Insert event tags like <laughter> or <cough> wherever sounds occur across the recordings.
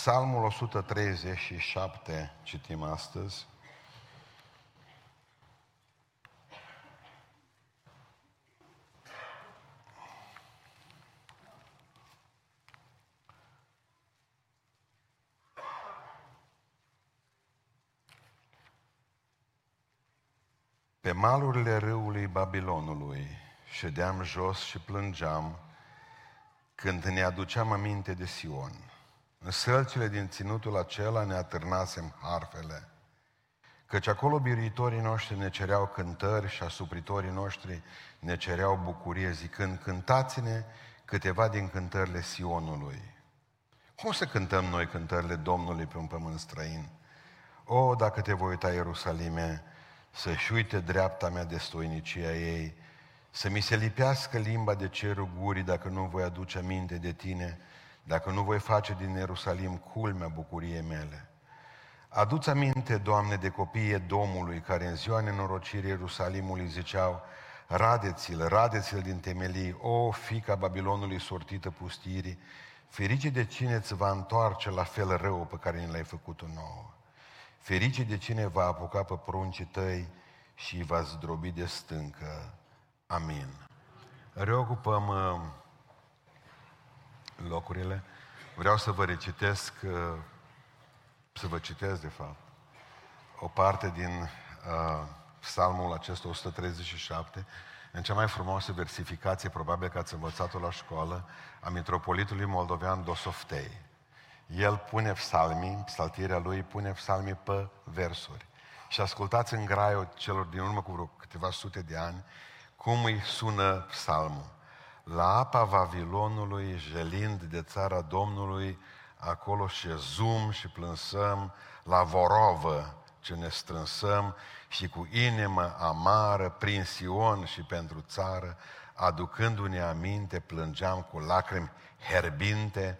Psalmul 137 citim astăzi. Pe malurile râului Babilonului ședeam jos și plângeam când ne aduceam aminte de Sion. În sălcile din ținutul acela ne atârnasem harfele, căci acolo biruitorii noștri ne cereau cântări și asupritorii noștri ne cereau bucurie, zicând, cântați-ne câteva din cântările Sionului. Cum să cântăm noi cântările Domnului pe un pământ străin? O, dacă te voi uita, Ierusalime, să-și uite dreapta mea de stoinicia ei, să mi se lipească limba de cerul gurii dacă nu voi aduce aminte de tine, dacă nu voi face din Ierusalim culmea bucuriei mele. Aduți aminte, Doamne, de copiii Domului care în ziua nenorocirii Ierusalimului ziceau, radeți-l, radeți-l din temelii, o, fica Babilonului sortită pustirii, ferice de cine îți va întoarce la fel rău pe care ne l-ai făcut nouă. Ferice de cine va apuca pe pruncii tăi și îi va zdrobi de stâncă. Amin. Reocupăm uh, locurile. Vreau să vă recitesc, uh, să vă citesc de fapt, o parte din uh, psalmul acesta 137, în cea mai frumoasă versificație, probabil că ați învățat-o la școală, a mitropolitului moldovean Dosoftei. El pune psalmii, psaltirea lui, pune psalmii pe versuri. Și ascultați în graiul celor din urmă cu vreo câteva sute de ani cum îi sună psalmul. La apa Vavilonului, jelind de țara Domnului, acolo zum și plânsăm, la vorovă ce ne strânsăm și cu inimă amară, prin Sion și pentru țară, aducându-ne aminte, plângeam cu lacrimi herbinte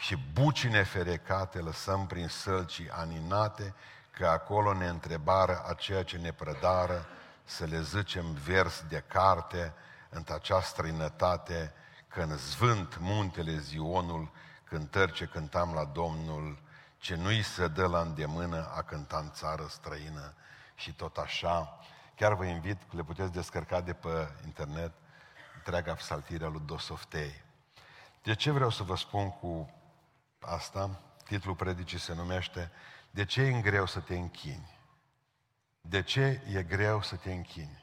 și bucine ferecate lăsăm prin sălcii aninate, că acolo ne întrebară aceea ce ne prădară, să le zicem vers de carte în acea străinătate, când zvânt muntele Zionul, cântări ce cântam la Domnul, ce nu-i se dă la îndemână a cânta în țară străină și tot așa. Chiar vă invit, le puteți descărca de pe internet, întreaga psaltire a lui Dosoftei. De ce vreau să vă spun cu asta? Titlul predicii se numește De ce e în greu să te închini? De ce e greu să te închini?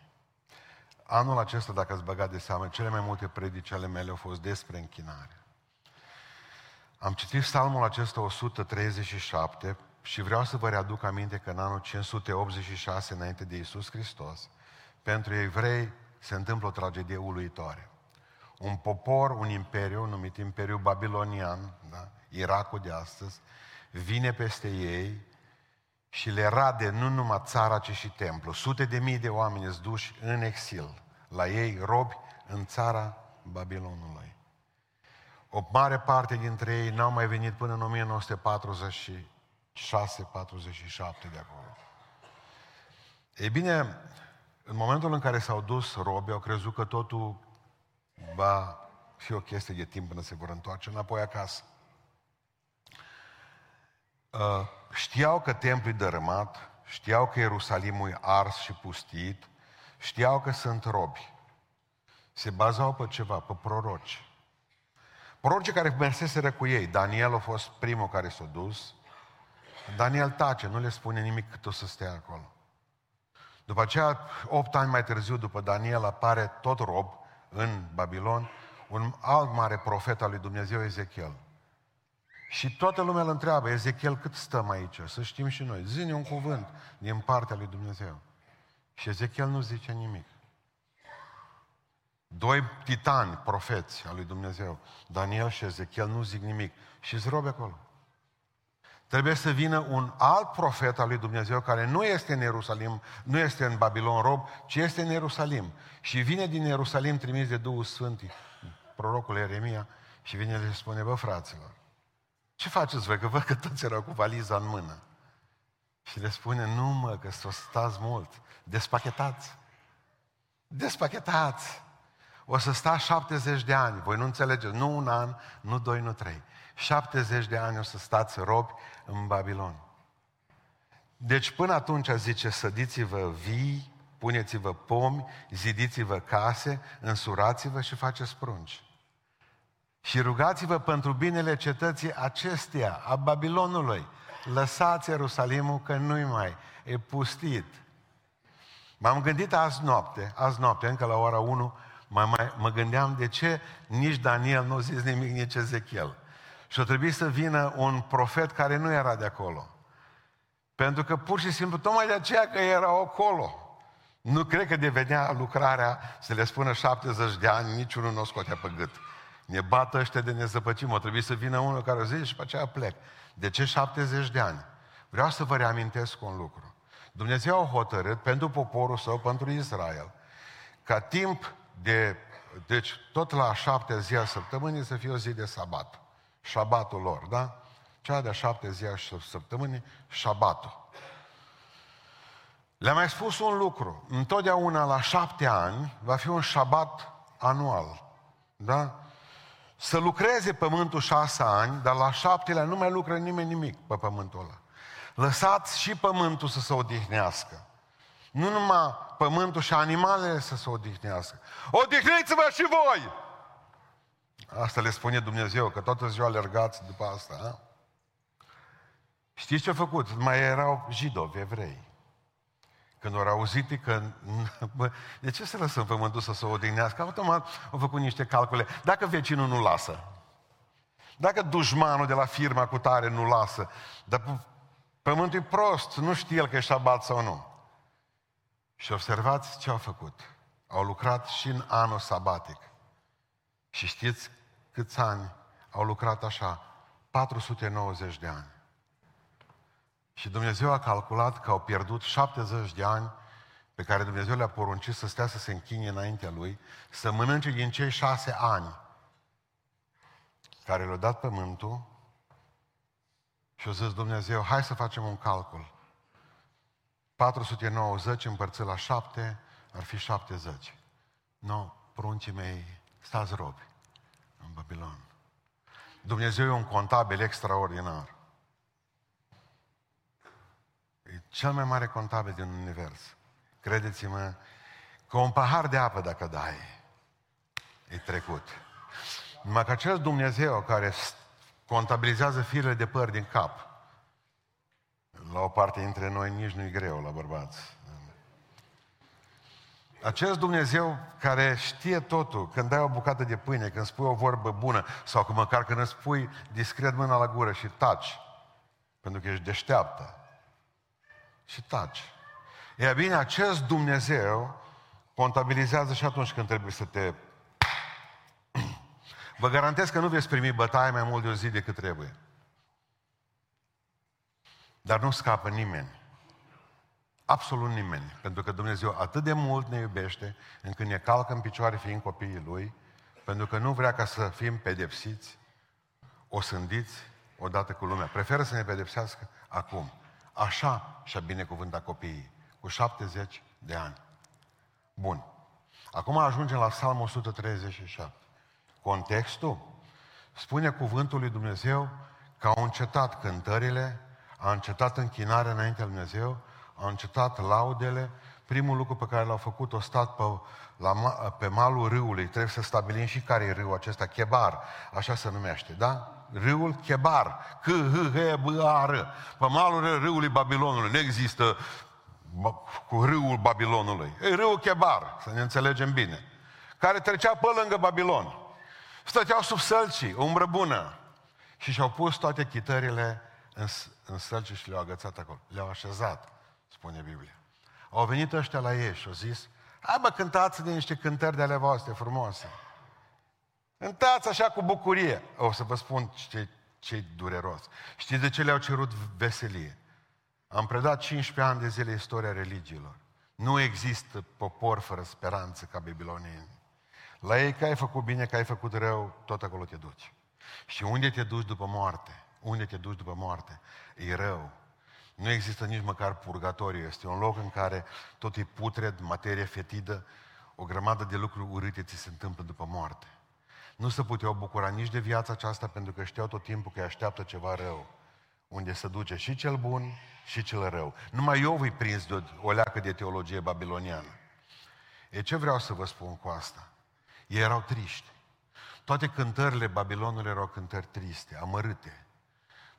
Anul acesta, dacă ați băgat de seamă, cele mai multe predici ale mele au fost despre închinare. Am citit psalmul acesta 137 și vreau să vă readuc aminte că în anul 586 înainte de Isus Hristos, pentru evrei se întâmplă o tragedie uluitoare. Un popor, un imperiu numit Imperiul Babilonian, da? Irakul de astăzi, vine peste ei și le rade nu numai țara, ci și templu. Sute de mii de oameni îți duși în exil, la ei robi în țara Babilonului. O mare parte dintre ei n-au mai venit până în 1946-47 de acolo. Ei bine, în momentul în care s-au dus robi, au crezut că totul va fi o chestie de timp până se vor întoarce înapoi acasă. Uh, știau că templul e dărâmat, știau că Ierusalimul e ars și pustit, știau că sunt robi. Se bazau pe ceva, pe proroci. Proroci care merseseră cu ei. Daniel a fost primul care s-a dus. Daniel tace, nu le spune nimic cât o să stea acolo. După aceea, opt ani mai târziu, după Daniel, apare tot rob în Babilon, un alt mare profet al lui Dumnezeu, Ezechiel. Și toată lumea îl întreabă, Ezechiel, cât stăm aici? Să știm și noi. Zine un cuvânt din partea lui Dumnezeu. Și Ezechiel nu zice nimic. Doi titani, profeți al lui Dumnezeu, Daniel și Ezechiel, nu zic nimic. Și îți robe acolo. Trebuie să vină un alt profet al lui Dumnezeu care nu este în Ierusalim, nu este în Babilon rob, ci este în Ierusalim. Și vine din Ierusalim trimis de Duhul Sfânt, prorocul Ieremia, și vine și spune, bă, fraților, ce faceți voi? Că văd că toți erau cu valiza în mână. Și le spune, nu mă, că să stați mult. Despachetați. Despachetați. O să stați 70 de ani. Voi nu înțelegeți. Nu un an, nu doi, nu trei. 70 de ani o să stați robi în Babilon. Deci până atunci zice, sădiți-vă vii, puneți-vă pomi, zidiți-vă case, însurați-vă și faceți prunci. Și rugați-vă pentru binele cetății acesteia, a Babilonului. Lăsați Ierusalimul că nu-i mai, e pustit. M-am gândit azi noapte, azi noapte, încă la ora 1, mă, mai, mă gândeam de ce nici Daniel nu zis nimic, nici Ezechiel. Și a trebuit să vină un profet care nu era de acolo. Pentru că pur și simplu, tocmai de aceea că era acolo. Nu cred că devenea lucrarea să le spună 70 de ani, niciunul nu o scotea pe gât. Ne bată ăștia de nezăpăcim. O trebuie să vină unul care o zice și pe aceea plec. De ce 70 de ani? Vreau să vă reamintesc un lucru. Dumnezeu a hotărât pentru poporul său, pentru Israel, ca timp de, deci tot la șapte zi a săptămânii să fie o zi de sabat. Șabatul lor, da? Cea de șapte zi a săptămânii, șabatul. Le-am mai spus un lucru. Întotdeauna la șapte ani va fi un șabat anual. Da? Să lucreze pământul șase ani, dar la șaptele nu mai lucră nimeni nimic pe pământul ăla. Lăsați și pământul să se odihnească. Nu numai pământul și animalele să se odihnească. Odihniți-vă și voi! Asta le spune Dumnezeu, că toată ziua alergați după asta. A? Știți ce a făcut? Mai erau jidovi, evrei. Când au auzit că, <laughs> bă, de ce să lăsăm pământul să se odihnească? Automat au făcut niște calcule. Dacă vecinul nu lasă, dacă dușmanul de la firma cu tare nu lasă, dar pământul e prost, nu știe el că e șabat sau nu. Și observați ce au făcut. Au lucrat și în anul sabatic. Și știți câți ani au lucrat așa? 490 de ani. Și Dumnezeu a calculat că au pierdut 70 de ani pe care Dumnezeu le-a poruncit să stea să se închine înaintea Lui, să mănânce din cei șase ani care le-a dat pământul și a zis Dumnezeu, hai să facem un calcul. 490 împărțit la 7 ar fi 70. Nu, no, pruncii mei, stați robi în Babilon. Dumnezeu e un contabil extraordinar. E cel mai mare contabil din univers. Credeți-mă că un pahar de apă dacă dai, e trecut. Numai că acel Dumnezeu care contabilizează firele de păr din cap, la o parte dintre noi nici nu-i greu la bărbați. Acest Dumnezeu care știe totul, când dai o bucată de pâine, când spui o vorbă bună, sau că măcar când îți spui discret mâna la gură și taci, pentru că ești deșteaptă, și taci. E bine, acest Dumnezeu contabilizează și atunci când trebuie să te... <clears throat> Vă garantez că nu veți primi bătaie mai mult de o zi decât trebuie. Dar nu scapă nimeni. Absolut nimeni. Pentru că Dumnezeu atât de mult ne iubește, încât ne calcă în picioare fiind copiii Lui, pentru că nu vrea ca să fim pedepsiți, osândiți odată cu lumea. Preferă să ne pedepsească acum. Așa și-a binecuvântat copiii, cu 70 de ani. Bun. Acum ajungem la Psalmul 137. Contextul spune cuvântul lui Dumnezeu că au încetat cântările, a încetat închinarea înaintea lui Dumnezeu, au încetat laudele. Primul lucru pe care l-au făcut, o stat pe, la, pe malul râului. Trebuie să stabilim și care e râul acesta, Chebar, așa se numește, da? râul Chebar, c h h b a r pe malul râului Babilonului. Nu există cu râul Babilonului. E râul Chebar, să ne înțelegem bine. Care trecea pe lângă Babilon. Stăteau sub sălcii, umbră bună. Și și-au pus toate chitările în, în sălci și le-au agățat acolo. Le-au așezat, spune Biblia. Au venit ăștia la ei și au zis, hai bă, cântați de niște cântări de ale voastre frumoase. Cântați așa cu bucurie. O să vă spun ce, ce dureros. Știți de ce le-au cerut veselie? Am predat 15 ani de zile istoria religiilor. Nu există popor fără speranță ca babilonieni. La ei că ai făcut bine, că ai făcut rău, tot acolo te duci. Și unde te duci după moarte? Unde te duci după moarte? E rău. Nu există nici măcar purgatoriu. Este un loc în care tot e putred, materie fetidă, o grămadă de lucruri urâte ți se întâmplă după moarte. nu se puteau bucura nici de viața aceasta pentru că știau tot timpul că îi așteaptă ceva rău, unde se duce și cel bun și cel rău. Numai eu îi prins de o leacă de teologie babiloniană. E ce vreau să vă spun cu asta? Ei erau triști. Toate cântările Babilonului erau cântări triste, amărâte.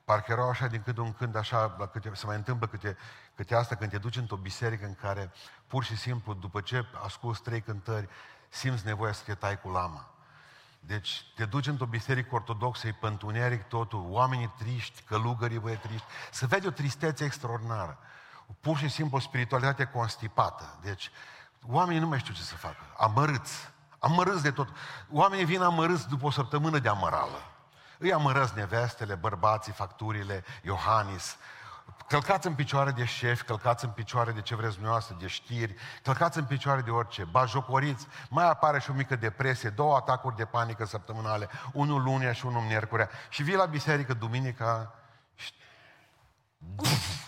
Parcă erau așa din când în când, așa, la câte, se mai întâmplă câte, câte asta când te duci într-o biserică în care pur și simplu, după ce asculți trei cântări, simți nevoia să te tai cu lama. Deci te duci într-o biserică ortodoxă, e pântuneric totul, oamenii triști, călugării băie triști, să vede o tristețe extraordinară. Pur și simplu o spiritualitate constipată. Deci oamenii nu mai știu ce să facă. Amărâți. Amărâți de tot. Oamenii vin amărâți după o săptămână de amărală. Îi amărăți nevestele, bărbații, facturile, Iohannis, Călcați în picioare de șef, călcați în picioare de ce vreți dumneavoastră, de știri, călcați în picioare de orice, bajocoriți, mai apare și o mică depresie, două atacuri de panică săptămânale, unul lunia și unul miercurea, și vii la biserică duminica și... <laughs>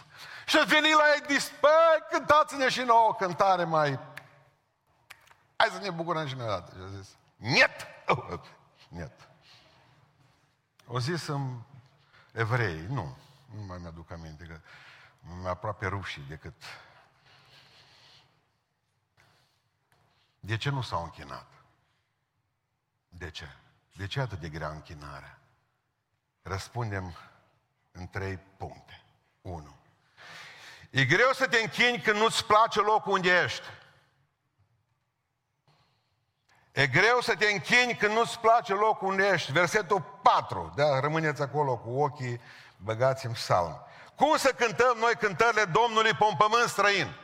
Și veni la ei, dis, băi, cântați-ne și nouă cântare mai... Hai să ne bucurăm și noi dată. Și a zis, niet! Oh, <laughs> niet. O zis în evrei, nu, nu mai mi-aduc aminte, că mi aproape rușii decât... De ce nu s-au închinat? De ce? De ce atât de grea închinarea? Răspundem în trei puncte. 1. E greu să te închini când nu-ți place locul unde ești. E greu să te închini când nu-ți place locul unde ești. Versetul 4. Da, rămâneți acolo cu ochii băgați în psalm. Cum să cântăm noi cântările Domnului pe un pământ străin?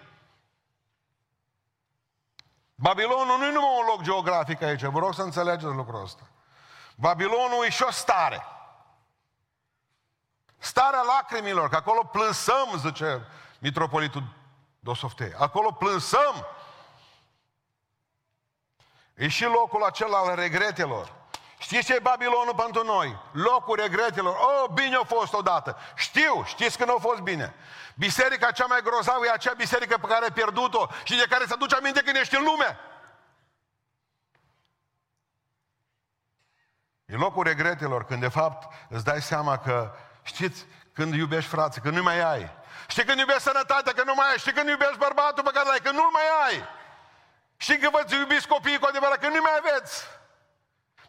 Babilonul nu e numai un loc geografic aici, vă rog să înțelegeți lucrul ăsta. Babilonul e și o stare. Starea lacrimilor, că acolo plânsăm, zice mitropolitul Dosoftei. Acolo plânsăm. E și locul acela al regretelor. Știți ce e Babilonul pentru noi? Locul regretelor. Oh, bine a fost odată. Știu, știți că nu a fost bine. Biserica cea mai grozavă e acea biserică pe care ai pierdut-o și de care se aduce aminte când ești în lume. E locul regretelor, când de fapt îți dai seama că, știți, când iubești frații, că nu mai ai. Știi când iubești sănătatea, că nu mai ai. Știi când iubești bărbatul pe care l-ai, că nu mai ai. Știi când vă iubiți copiii cu adevărat, că nu mai aveți.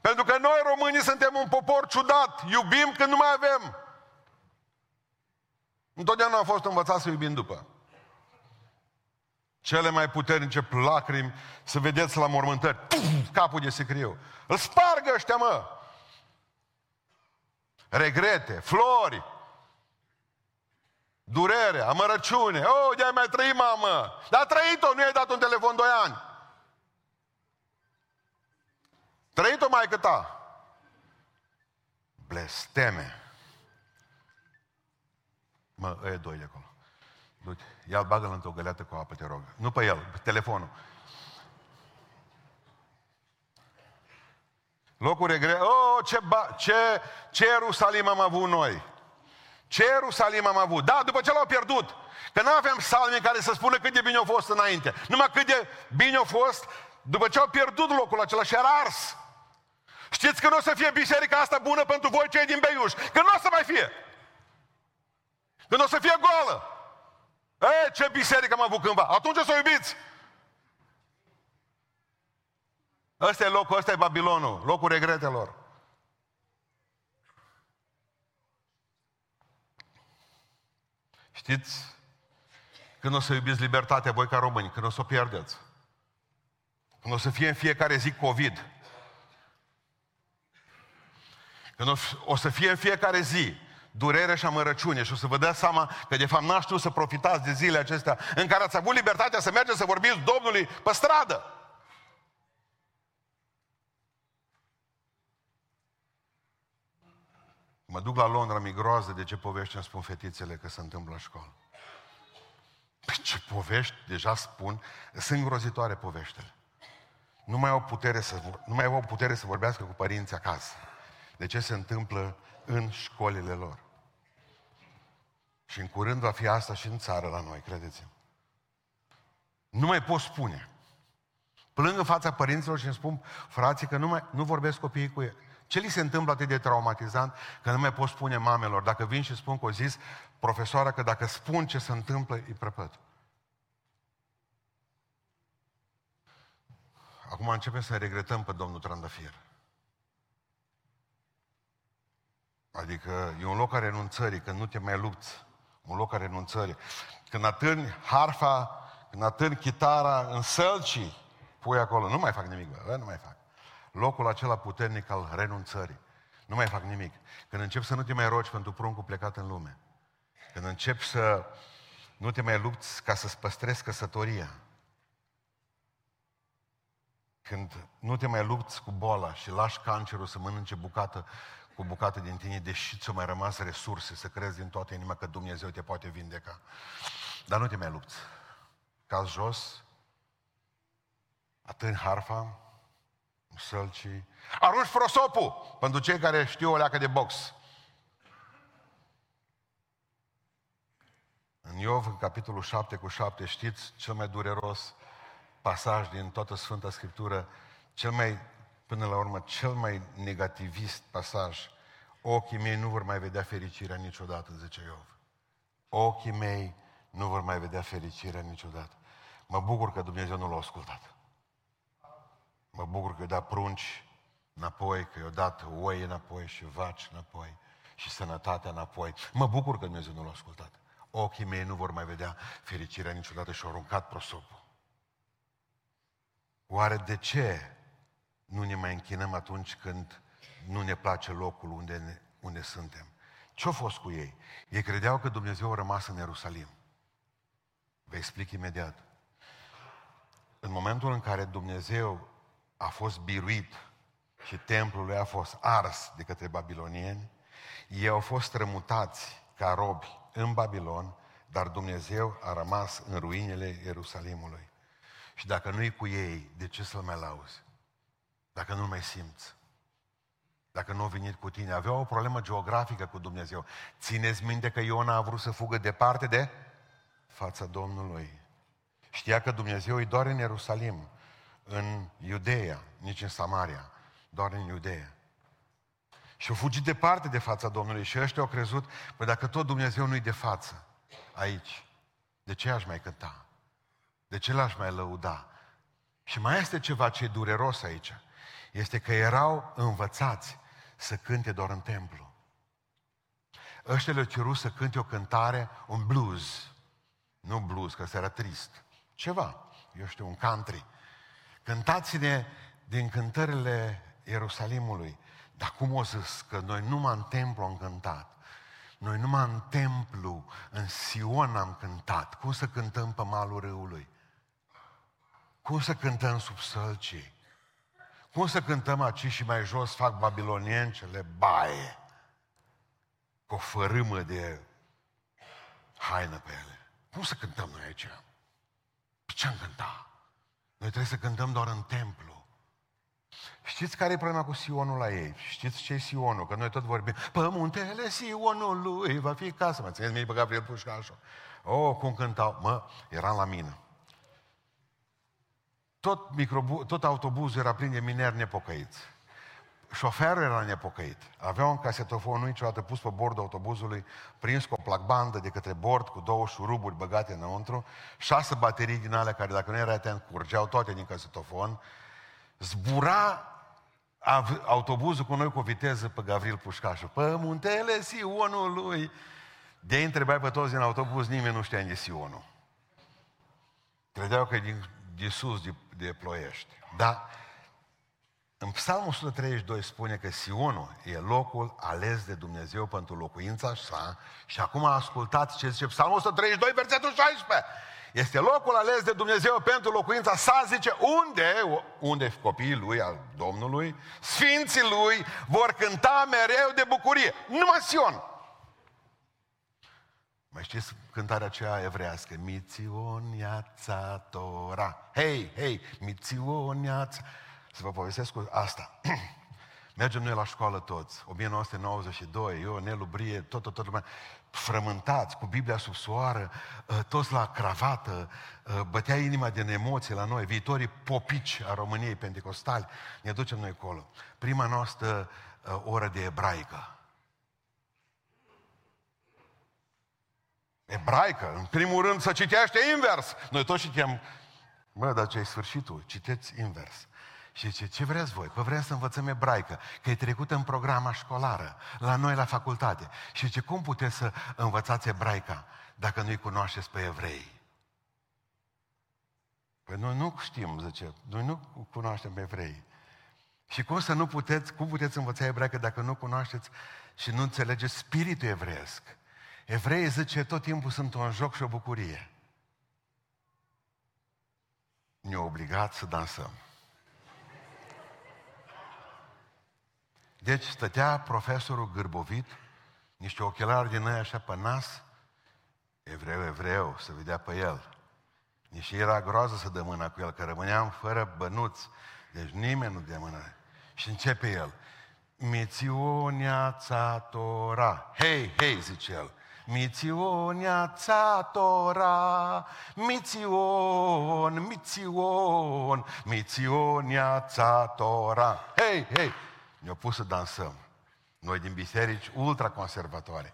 Pentru că noi românii suntem un popor ciudat, iubim când nu mai avem. Întotdeauna am fost învățat să iubim după. Cele mai puternice lacrimi să vedeți la mormântări. Puf, capul de sicriu. Îl spargă ăștia, mă! Regrete, flori, durere, amărăciune. Oh, de-ai mai trăit, mamă! Dar a trăit-o, nu i-ai dat un telefon doi ani. Trăit-o mai ta. Blesteme. Mă, e doi de acolo. Du-te, ia-l bagă-l într-o găleată cu apă, te rog. Nu pe el, pe telefonul. Locuri grele. Oh, ce, ba, ce, ce Ierusalim am avut noi. Ce Ierusalim am avut. Da, după ce l-au pierdut. Că nu aveam salme care să spună cât de bine au fost înainte. Numai cât de bine au fost după ce au pierdut locul acela și era ars. Știți că nu o să fie biserica asta bună pentru voi cei din Beiuș. Că nu o să mai fie. Că nu o să fie goală. E, ce biserică am avut cândva. Atunci o să o iubiți. Ăsta e locul, ăsta e Babilonul, locul regretelor. Știți când o să iubiți libertatea voi ca români, când o să o pierdeți. Când o să fie în fiecare zi COVID. Când o să fie în fiecare zi durere și amărăciune și o să vă dați seama că de fapt n-ați știut să profitați de zilele acestea în care ați avut libertatea să mergeți să vorbiți Domnului pe stradă. Mă duc la Londra, mi groază de ce povești îmi spun fetițele că se întâmplă la școală. Păi ce povești, deja spun, sunt îngrozitoare poveștile. Nu mai au putere să, nu mai au putere să vorbească cu părinții acasă de ce se întâmplă în școlile lor. Și în curând va fi asta și în țară la noi, credeți-mă. Nu mai pot spune. Plâng în fața părinților și îmi spun, frații, că nu, mai, nu vorbesc copiii cu ei. Ce li se întâmplă atât de traumatizant că nu mai pot spune mamelor? Dacă vin și spun că o zis profesoara că dacă spun ce se întâmplă, îi prăpăt. Acum începem să regretăm pe domnul Trandafir. Adică e un loc a renunțării, când nu te mai lupți. Un loc a renunțării. Când atârni harfa, când atârni chitara în sălcii, pui acolo, nu mai fac nimic, bă, nu mai fac. Locul acela puternic al renunțării. Nu mai fac nimic. Când încep să nu te mai rogi pentru pruncul plecat în lume. Când încep să nu te mai lupți ca să-ți păstrezi căsătoria. Când nu te mai lupți cu boala și lași cancerul să mănânce bucată cu bucată din tine, deși ți-au mai rămas resurse să crezi din toată inima că Dumnezeu te poate vindeca. Dar nu te mai lupți. Caz jos, atâni harfa, sălcii, arunci prosopul, pentru cei care știu o leacă de box. În Iov, în capitolul 7 cu 7, știți cel mai dureros pasaj din toată Sfânta Scriptură, cel mai, până la urmă, cel mai negativist pasaj. Ochii mei nu vor mai vedea fericirea niciodată, zice Iov. Ochii mei nu vor mai vedea fericirea niciodată. Mă bucur că Dumnezeu nu l-a ascultat. Mă bucur că i-a dat prunci înapoi, că i-a dat oi înapoi și vaci înapoi și sănătatea înapoi. Mă bucur că Dumnezeu nu l-a ascultat. Ochii mei nu vor mai vedea fericirea niciodată și au aruncat prosopul. Oare de ce nu ne mai închinăm atunci când nu ne place locul unde, ne, unde suntem? Ce-a fost cu ei? Ei credeau că Dumnezeu a rămas în Ierusalim. Vă explic imediat. În momentul în care Dumnezeu a fost biruit și templul lui a fost ars de către babilonieni, ei au fost rămutați ca robi în Babilon, dar Dumnezeu a rămas în ruinele Ierusalimului. Și dacă nu-i cu ei, de ce să-L mai lauzi? Dacă nu mai simți. Dacă nu a venit cu tine. Avea o problemă geografică cu Dumnezeu. Țineți minte că Iona a vrut să fugă departe de fața Domnului. Știa că Dumnezeu e doar în Ierusalim, în Iudeea, nici în Samaria, doar în Iudeea. Și au fugit departe de fața Domnului și ăștia au crezut, păi dacă tot Dumnezeu nu-i de față aici, de ce aș mai cânta? De ce l-aș mai lăuda? Și mai este ceva ce e dureros aici. Este că erau învățați să cânte doar în templu. Ăștia le-au cerut să cânte o cântare, un blues. Nu blues, că era trist. Ceva, eu știu, un country. Cântați-ne din cântările Ierusalimului. Dar cum o zis că noi numai în templu am cântat? Noi numai în templu, în Sion am cântat. Cum să cântăm pe malul râului? Cum să cântăm sub sălcii? Cum să cântăm aici și mai jos fac babiloniencele baie? Cu o fărâmă de haină pe ele. Cum să cântăm noi aici? Pe ce am cântat? Noi trebuie să cântăm doar în templu. Știți care e problema cu Sionul la ei? Știți ce e Sionul? Că noi tot vorbim, pămuntele Sionului va fi casă. Mă țineți mie pe Gabriel Pușcașu? Oh, cum cântau. Mă, eram la mine. Tot, microbu- tot autobuzul era plin de mineri nepocăiți. Șoferul era nepocăit. Avea un casetofon niciodată pus pe bordul autobuzului, prins cu o placbandă de către bord, cu două șuruburi băgate înăuntru, șase baterii din alea care, dacă nu era atent, curgeau toate din casetofon. Zbura autobuzul cu noi cu o viteză pe Gavril Pușcașu. Pe muntele Sionului. De ei întrebai pe toți din autobuz, nimeni nu știa unde Sionul. Credeau că e din, de sus, de, de ploiești. Dar în Psalmul 132 spune că Sionul e locul ales de Dumnezeu pentru locuința sa și acum ascultați ce zice Psalmul 132, versetul 16. Este locul ales de Dumnezeu pentru locuința sa, zice, unde, unde copiii lui, al Domnului, sfinții lui, vor cânta mereu de bucurie. Numai Sion. Mai știți cântarea aceea evrească? Miționiața Tora. Hei, hei, miționiața. Să vă povestesc cu asta. <clears throat> Mergem noi la școală toți, 1992, eu, Nelu Brie, tot, tot, tot lumea, frământați, cu Biblia sub soară, ă, toți la cravată, ă, bătea inima din emoții la noi, viitorii popici a României pentecostali, ne ducem noi acolo. Prima noastră ă, oră de ebraică. Ebraică, în primul rând să citește invers. Noi toți citim, mă, dar ce ai sfârșitul? Citeți invers. Și zice, ce vreți voi? Păi vreau să învățăm ebraică, că e trecută în programa școlară, la noi la facultate. Și zice, cum puteți să învățați ebraica dacă nu-i cunoașteți pe evrei? Păi noi nu știm, zice, noi nu cunoaștem pe evrei. Și cum să nu puteți, cum puteți învăța ebraică dacă nu cunoașteți și nu înțelegeți spiritul evreiesc? Evreii, zice, tot timpul sunt un joc și o bucurie. Ne-au obligat să dansăm. Deci stătea profesorul gârbovit, niște ochelari din aia așa pe nas, evreu, evreu, să vedea pe el. Nici era groază să dă mâna cu el, că rămâneam fără bănuți, deci nimeni nu dă mâna. Și începe el, Miționia ța Tora. Hei, hei, zice el. Miționia ța Tora, mițion, mițion, miționia ța Tora. Hei, hei, ne-au pus să dansăm. Noi din biserici ultraconservatoare.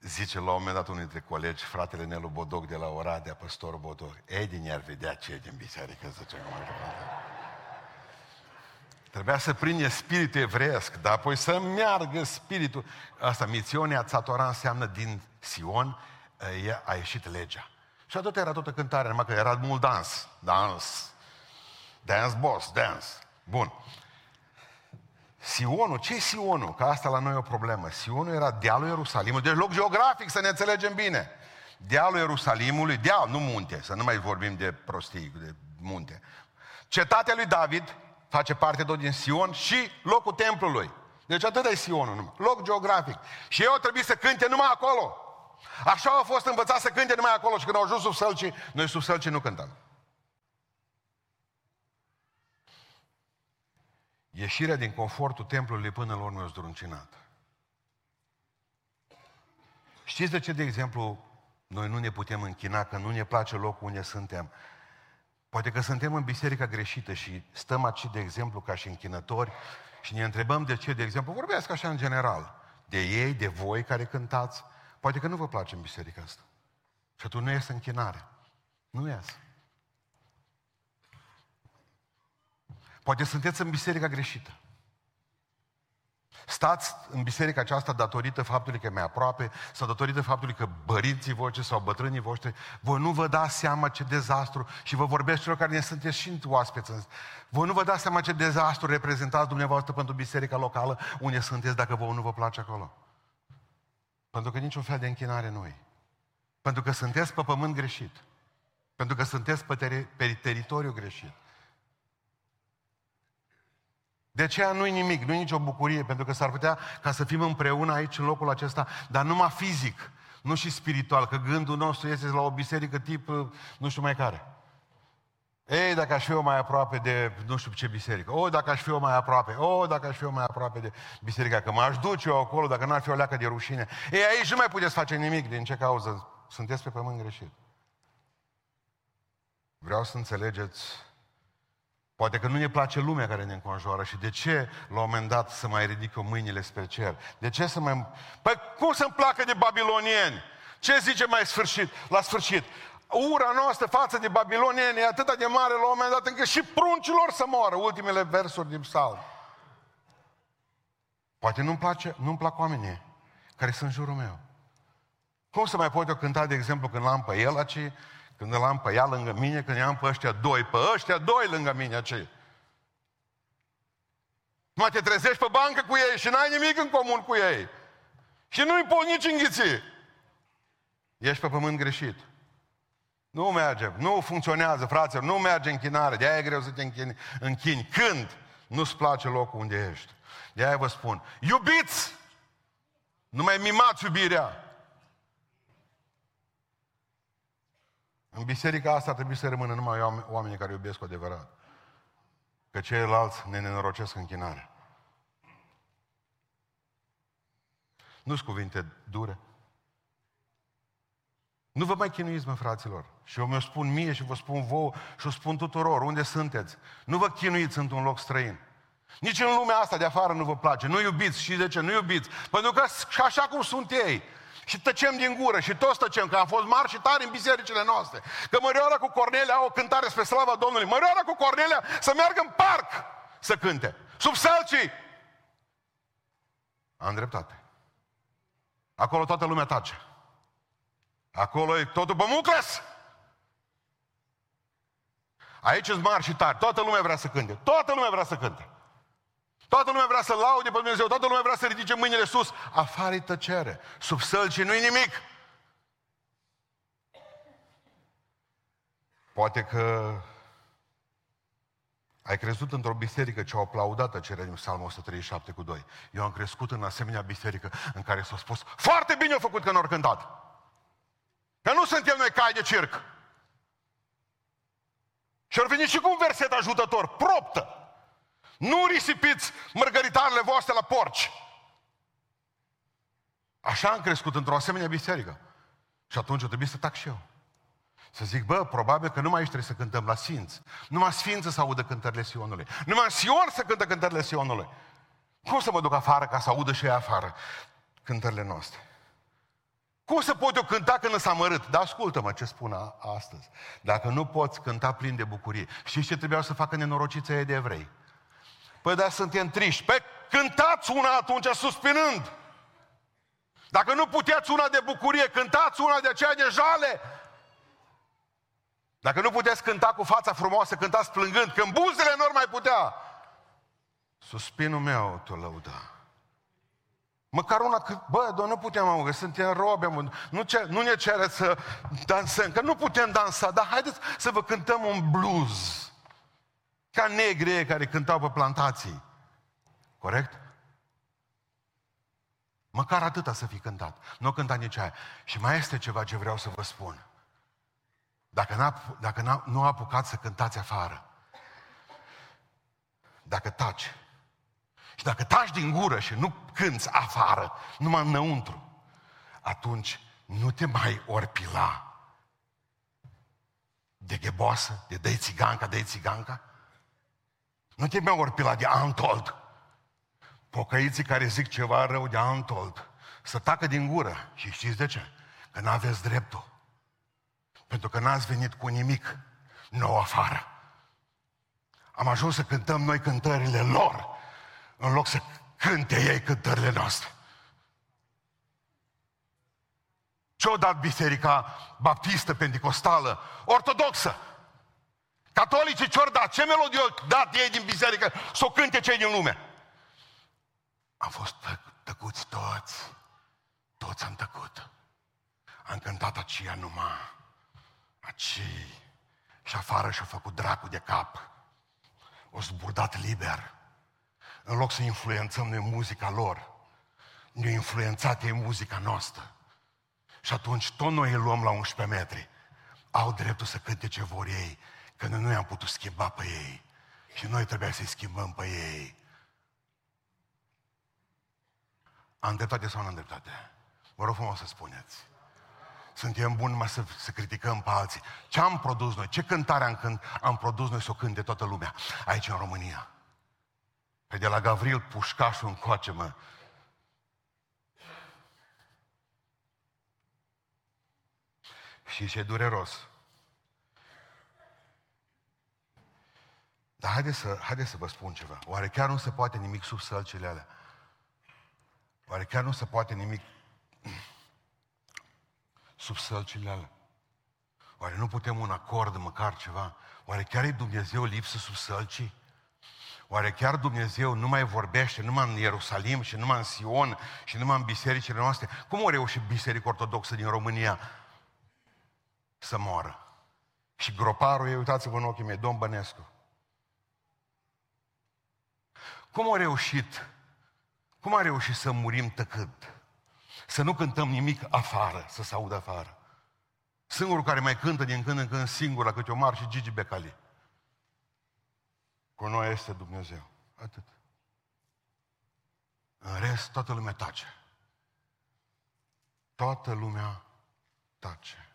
Zice la un moment dat unul dintre colegi, fratele Nelu Bodoc de la Oradea, păstor Bodoc, Edi ar vedea ce din biserică, zice mai Trebuia să prinde spiritul evreiesc, dar apoi să meargă spiritul. Asta, miționia țatora înseamnă din Sion a ieșit legea. Și atât era toată cântarea, numai că era mult dans. Dans. Dance, boss, dance. Bun. Sionul, ce e Sionul? Că asta la noi e o problemă. Sionul era dealul Ierusalimului, deci loc geografic, să ne înțelegem bine. Dealul Ierusalimului, deal, nu munte, să nu mai vorbim de prostii, de munte. Cetatea lui David face parte tot din Sion și locul templului. Deci atât e Sionul numai. Loc geografic. Și eu trebuie să cânte numai acolo. Așa au fost învățați să cânte numai acolo și când au ajuns sub sălci, noi sub sălci nu cântăm. Ieșirea din confortul templului până la urmă e zdruncinată. Știți de ce, de exemplu, noi nu ne putem închina, că nu ne place locul unde suntem? Poate că suntem în biserica greșită și stăm aici, de exemplu, ca și închinători și ne întrebăm de ce, de exemplu, vorbesc așa în general, de ei, de voi care cântați, poate că nu vă place în biserica asta. Și atunci nu este închinare. Nu iasă. Poate sunteți în biserica greșită. Stați în biserica aceasta datorită faptului că e mai aproape sau datorită faptului că părinții voștri sau bătrânii voștri, voi nu vă dați seama ce dezastru și vă vorbesc celor care ne sunteți și oaspeți. Voi nu vă dați seama ce dezastru reprezentați dumneavoastră pentru biserica locală unde sunteți dacă vă nu vă place acolo. Pentru că niciun fel de închinare nu e. Pentru că sunteți pe pământ greșit. Pentru că sunteți pe, teri- pe teritoriu greșit. De aceea nu-i nimic, nu-i nicio bucurie, pentru că s-ar putea ca să fim împreună aici, în locul acesta, dar numai fizic, nu și spiritual, că gândul nostru este la o biserică tip, nu știu mai care. Ei, dacă aș fi eu mai aproape de nu știu ce biserică. O, dacă aș fi eu mai aproape. O, dacă aș fi eu mai aproape de biserica. Că m-aș duce eu acolo dacă n-ar fi o leacă de rușine. Ei, aici nu mai puteți face nimic. Din ce cauză? Sunteți pe pământ greșit. Vreau să înțelegeți Poate că nu ne place lumea care ne înconjoară și de ce la un moment dat să mai ridică mâinile spre cer? De ce să mai... Păi cum să-mi placă de babilonieni? Ce zice mai sfârșit, la sfârșit? Ura noastră față de babilonieni e atât de mare la un moment dat încât și pruncilor să moară, ultimele versuri din psalm. Poate nu-mi place, nu-mi plac oamenii care sunt în jurul meu. Cum să mai pot eu cânta, de exemplu, când l-am pe el, aici, când îl am pe ea lângă mine, când i-am pe ăștia doi, pe ăștia doi lângă mine, ce? Nu te trezești pe bancă cu ei și n-ai nimic în comun cu ei. Și nu-i pot nici înghiți. Ești pe pământ greșit. Nu merge, nu funcționează, fraților, nu merge închinare, de-aia e greu să te închini. închini. Când nu-ți place locul unde ești? De-aia vă spun, iubiți! Nu mai mimați iubirea. În biserica asta trebuie să rămână numai oamenii care iubesc cu adevărat. Că ceilalți ne nenorocesc închinarea. Nu-s cuvinte dure. Nu vă mai chinuiți, mă, fraților. Și eu mi-o spun mie și vă spun vouă și o spun tuturor, unde sunteți. Nu vă chinuiți într-un loc străin. Nici în lumea asta de afară nu vă place. Nu iubiți. Și de ce? Nu iubiți. Pentru că așa cum sunt ei, și tăcem din gură și toți tăcem, că am fost mari și tari în bisericile noastre. Că Mărioara cu Cornelia au o cântare spre slava Domnului. Mărioara cu Cornelia să meargă în parc să cânte. Sub salcii. Am dreptate. Acolo toată lumea tace. Acolo e totul pe mucles. Aici sunt mari și tari. Toată lumea vrea să cânte. Toată lumea vrea să cânte. Toată lumea vrea să laude pe Dumnezeu. Toată lumea vrea să ridice mâinile sus. Afară e tăcere. Sub sălci nu-i nimic. Poate că ai crezut într-o biserică ce au aplaudat tăcerea din Psalmul 137 cu 2. Eu am crescut în asemenea biserică în care s-a spus foarte bine a făcut că nu au cântat. Că nu suntem noi cai de circ. Și ar veni și cu un verset ajutător, proptă. Nu risipiți mărgăritarele voastre la porci. Așa am crescut într-o asemenea biserică. Și atunci o trebuie să tac și eu. Să zic, bă, probabil că nu mai trebuie să cântăm la Sfinți. Numai Sfință să audă cântările Sionului. Numai Sion să cântă cântările Sionului. Cum să mă duc afară ca să audă și ei afară cântările noastre? Cum să pot eu cânta când s-a mărât? Dar ascultă-mă ce spun astăzi. Dacă nu poți cânta plin de bucurie, știți ce trebuiau să facă nenorocița de evrei? Păi da, suntem triști. Păi cântați una atunci suspinând. Dacă nu puteți una de bucurie, cântați una de aceea de jale. Dacă nu puteți cânta cu fața frumoasă, cântați plângând, când buzele nu mai putea. Suspinul meu te lăuda. Măcar una, că, bă, doar nu putem augă, suntem robe, mă, nu, ce, nu ne cere să dansăm, că nu putem dansa, dar haideți să vă cântăm un blues. Ca negri care cântau pe plantații. Corect? Măcar atâta să fi cântat. Nu cânta nici aia. Și mai este ceva ce vreau să vă spun. Dacă, n-a, dacă n-a, nu apucați să cântați afară, dacă taci, și dacă taci din gură și nu cânți afară, numai înăuntru, atunci nu te mai orpila de gheboasă, de dă țiganca, dă țiganca. Nu te mai orpila de antold. Pocăiții care zic ceva rău de antold, să tacă din gură. Și știți de ce? Că n-aveți dreptul. Pentru că n-ați venit cu nimic nou afară. Am ajuns să cântăm noi cântările lor în loc să cânte ei cântările noastre. Ce-o dat biserica baptistă, pentecostală, ortodoxă? Catolicii ce-or dat? Ce melodie au dat ei din biserică să o cânte cei din lume? Am fost tă- tăcuți toți. Toți am tăcut. Am cântat aceea numai. Acei. Și afară și-a făcut dracu de cap. O zburdat liber. În loc să influențăm noi muzica lor, ne-a influențat ei muzica noastră. Și atunci tot noi îi luăm la 11 metri. Au dreptul să cânte ce vor ei, că noi nu i-am putut schimba pe ei. Și noi trebuia să-i schimbăm pe ei. Am dreptate sau nu am dreptate? Vă rog frumos să spuneți. Suntem buni numai să, să criticăm pe alții. Ce am produs noi? Ce cântare am, cânt, am produs noi să o cânte toată lumea aici în România? Pe de la Gavril Pușcașul încoace, mă. Și ce dureros. Dar haideți să, haide să vă spun ceva. Oare chiar nu se poate nimic sub sălcile alea? Oare chiar nu se poate nimic sub sălcile alea? Oare nu putem un acord, măcar ceva? Oare chiar e Dumnezeu lipsă sub sălcii? Oare chiar Dumnezeu nu mai vorbește numai în Ierusalim și numai în Sion și numai în bisericile noastre? Cum o reușit biserica ortodoxă din România să moară? Și groparul ei, uitați-vă în ochii mei, domn Bănescu. Cum a reușit? Cum a reușit să murim tăcând? Să nu cântăm nimic afară, să se audă afară. Singurul care mai cântă din când în când singur la câte o mar și Gigi Becali. Cu noi este Dumnezeu. Atât. În rest, toată lumea tace. Toată lumea tace.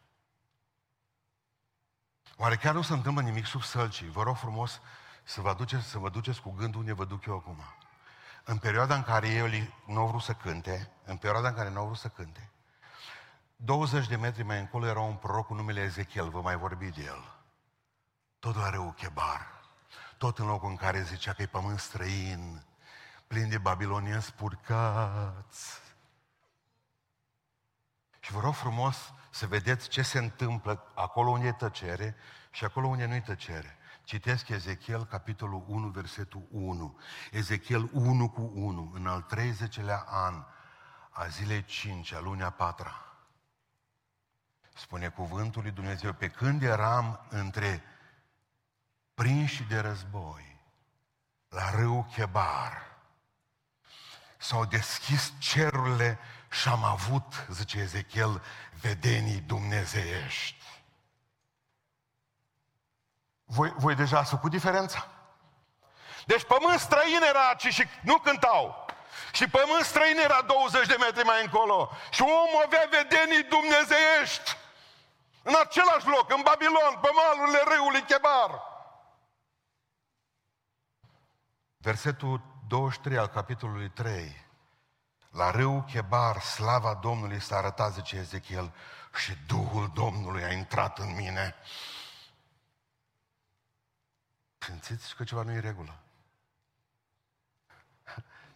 Oare chiar nu se întâmplă nimic sub sălcii? Vă rog frumos să vă, duceți, să vă duceți cu gândul unde vă duc eu acum. În perioada în care ei nu au vrut să cânte, în perioada în care nu au vrut să cânte, 20 de metri mai încolo era un proroc cu numele Ezechiel, vă mai vorbi de el. Tot la râu Chebar, tot în locul în care zicea că e pământ străin, plin de babilonieni spurcați. Și vă rog frumos să vedeți ce se întâmplă acolo unde e tăcere și acolo unde nu e tăcere. Citesc Ezechiel, capitolul 1, versetul 1. Ezechiel 1 cu 1, în al 30-lea an a zilei 5, a lunii a patra. Spune cuvântul lui Dumnezeu, pe când eram între prinși de război, la râu Chebar, s-au deschis cerurile și am avut, zice Ezechiel, vedenii dumnezeiești. Voi, voi deja ați făcut diferența? Deci pământ străin era aici și nu cântau. Și pământ străin era 20 de metri mai încolo. Și omul avea vedenii dumnezeiești. În același loc, în Babilon, pe malurile râului Chebar. Versetul 23 al capitolului 3. La râu Chebar, slava Domnului s-a arătat, zice Ezechiel, și Duhul Domnului a intrat în mine. Simțiți că ceva nu e regulă.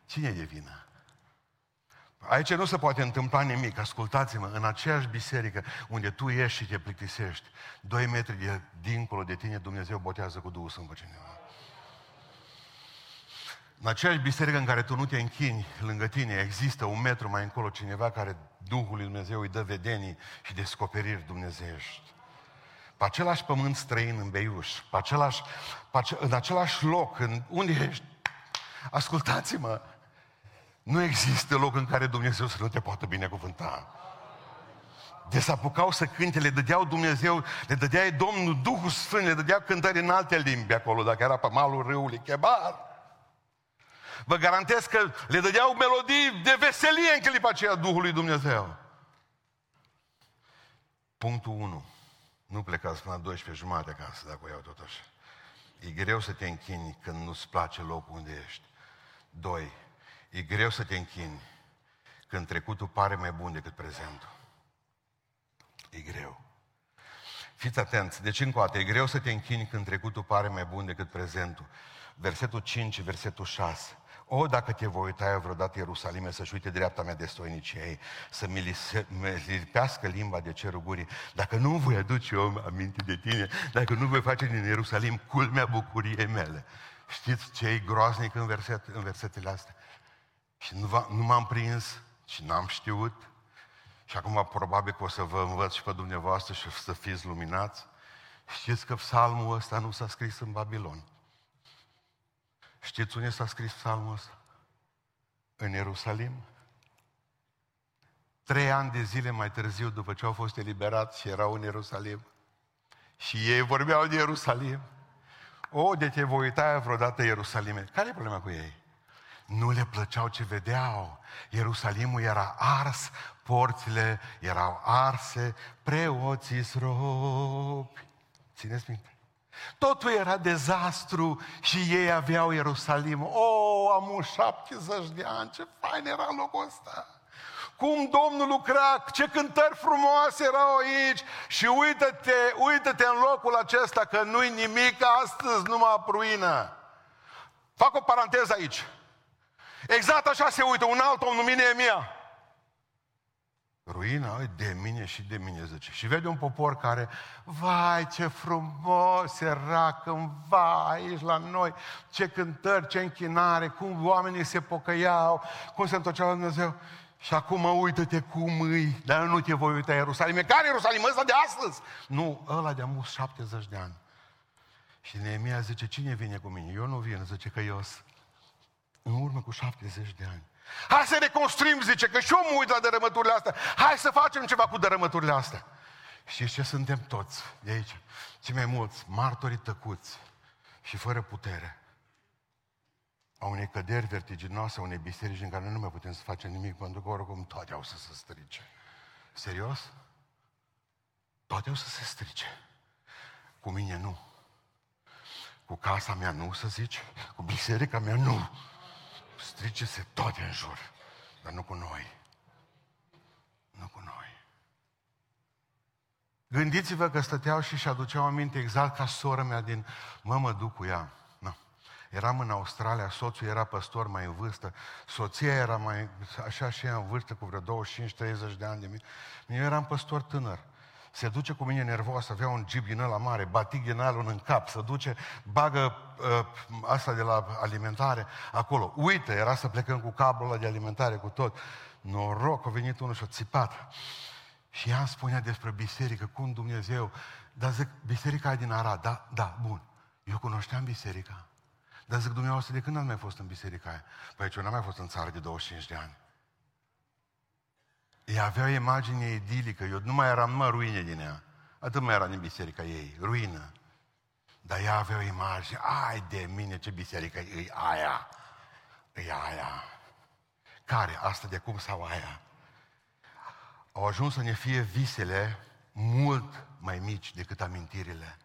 Cine e vină? Aici nu se poate întâmpla nimic. Ascultați-mă, în aceeași biserică unde tu ieși și te plictisești, doi metri de, dincolo de tine, Dumnezeu botează cu Duhul Sfânt pe cineva. În aceeași biserică în care tu nu te închini, lângă tine există un metru mai încolo cineva care Duhul lui Dumnezeu îi dă vedenii și descoperiri dumnezeiești. Pe același pământ străin în Beiuș, pe același, pe ace- în același loc, în, unde ești? Ascultați-mă, nu există loc în care Dumnezeu să nu te poată binecuvânta. De să apucau să cânte, le dădeau Dumnezeu, le dădea Domnul Duhul Sfânt, le dădeau cântări în alte limbi acolo, dacă era pe malul râului Chebar. Vă garantez că le dădeau melodii de veselie în clipa aceea Duhului Dumnezeu. Punctul 1. Nu plecați până la 12 jumate acasă, dacă o iau tot așa. E greu să te închini când nu-ți place locul unde ești. 2. E greu să te închini când trecutul pare mai bun decât prezentul. E greu. Fiți atenți, deci încă o dată, e greu să te închini când trecutul pare mai bun decât prezentul. Versetul 5, versetul 6. O, dacă te voi uita eu vreodată Ierusalime, să-și uite dreapta mea de stoinicie ei, să mi lipească limba de cerul gurii, dacă nu voi aduce eu aminte de tine, dacă nu voi face din Ierusalim culmea bucuriei mele. Știți ce e groaznic în, verset, în versetele astea? Și nu, nu m-am prins și n-am știut. Și acum probabil că o să vă învăț și pe dumneavoastră și să fiți luminați. Știți că psalmul ăsta nu s-a scris în Babilon. Știți unde s-a scris psalmul ăsta? În Ierusalim. Trei ani de zile mai târziu, după ce au fost eliberați și erau în Ierusalim, și ei vorbeau de Ierusalim. O, de te voi uita vreodată Ierusalime. Care e problema cu ei? Nu le plăceau ce vedeau. Ierusalimul era ars, porțile erau arse, preoții robi. Țineți minte? Totul era dezastru și ei aveau Ierusalim. O, oh, am 70 de ani, ce fain era locul ăsta! Cum Domnul lucra, ce cântări frumoase erau aici și uită-te, uită-te în locul acesta că nu-i nimic astăzi, numai pruină. Fac o paranteză aici. Exact așa se uită un alt om numit Neemia. Ruina e de mine și de mine, zice. Și vede un popor care, vai, ce frumos era va aici la noi, ce cântări, ce închinare, cum oamenii se pocăiau, cum se întorceau la Dumnezeu. Și acum uită-te cum îi, dar nu te voi uita Ierusalim. Care Ierusalim? Ăsta de astăzi? Nu, ăla de amus 70 de ani. Și Neemia zice, cine vine cu mine? Eu nu vin, zice că eu sunt în urmă cu 70 de ani. Hai să reconstruim, zice, că și eu mă uit la dărâmăturile astea. Hai să facem ceva cu dărâmăturile astea. Și ce suntem toți de aici? Cei mai mulți, martorii tăcuți și fără putere a unei căderi vertiginoase, a unei biserici în care nu mai putem să facem nimic, pentru că oricum toate au să se strice. Serios? Toate o să se strice. Cu mine nu. Cu casa mea nu, să zici. Cu biserica mea nu. Strice-se toate în jur. Dar nu cu noi. Nu cu noi. Gândiți-vă că stăteau și și aduceau aminte exact ca sora mea din... Mă, mă duc cu ea. No. Eram în Australia, soțul era păstor mai în vârstă, soția era mai, așa și ea în vârstă, cu vreo 25-30 de ani de mine. Eu eram păstor tânăr. Se duce cu mine nervos, avea un jeep din ăla mare, batic din alun în cap, se duce, bagă uh, asta de la alimentare acolo. Uite, era să plecăm cu cablul ăla de alimentare, cu tot. Noroc, a venit unul și a țipat. Și ea îmi spunea despre biserică, cum Dumnezeu... Dar zic, biserica e din Arad, da? Da, bun. Eu cunoșteam biserica. Dar zic, dumneavoastră, de când ați mai fost în biserica aia? Păi eu n-am mai fost în țară de 25 de ani. Ea avea o imagine idilică, eu nu mai eram numai ruine din ea. Atât mai era din biserica ei, ruină. Dar ea avea o imagine, ai de mine ce biserică e aia, e aia. Care? Asta de cum sau aia? Au ajuns să ne fie visele mult mai mici decât amintirile.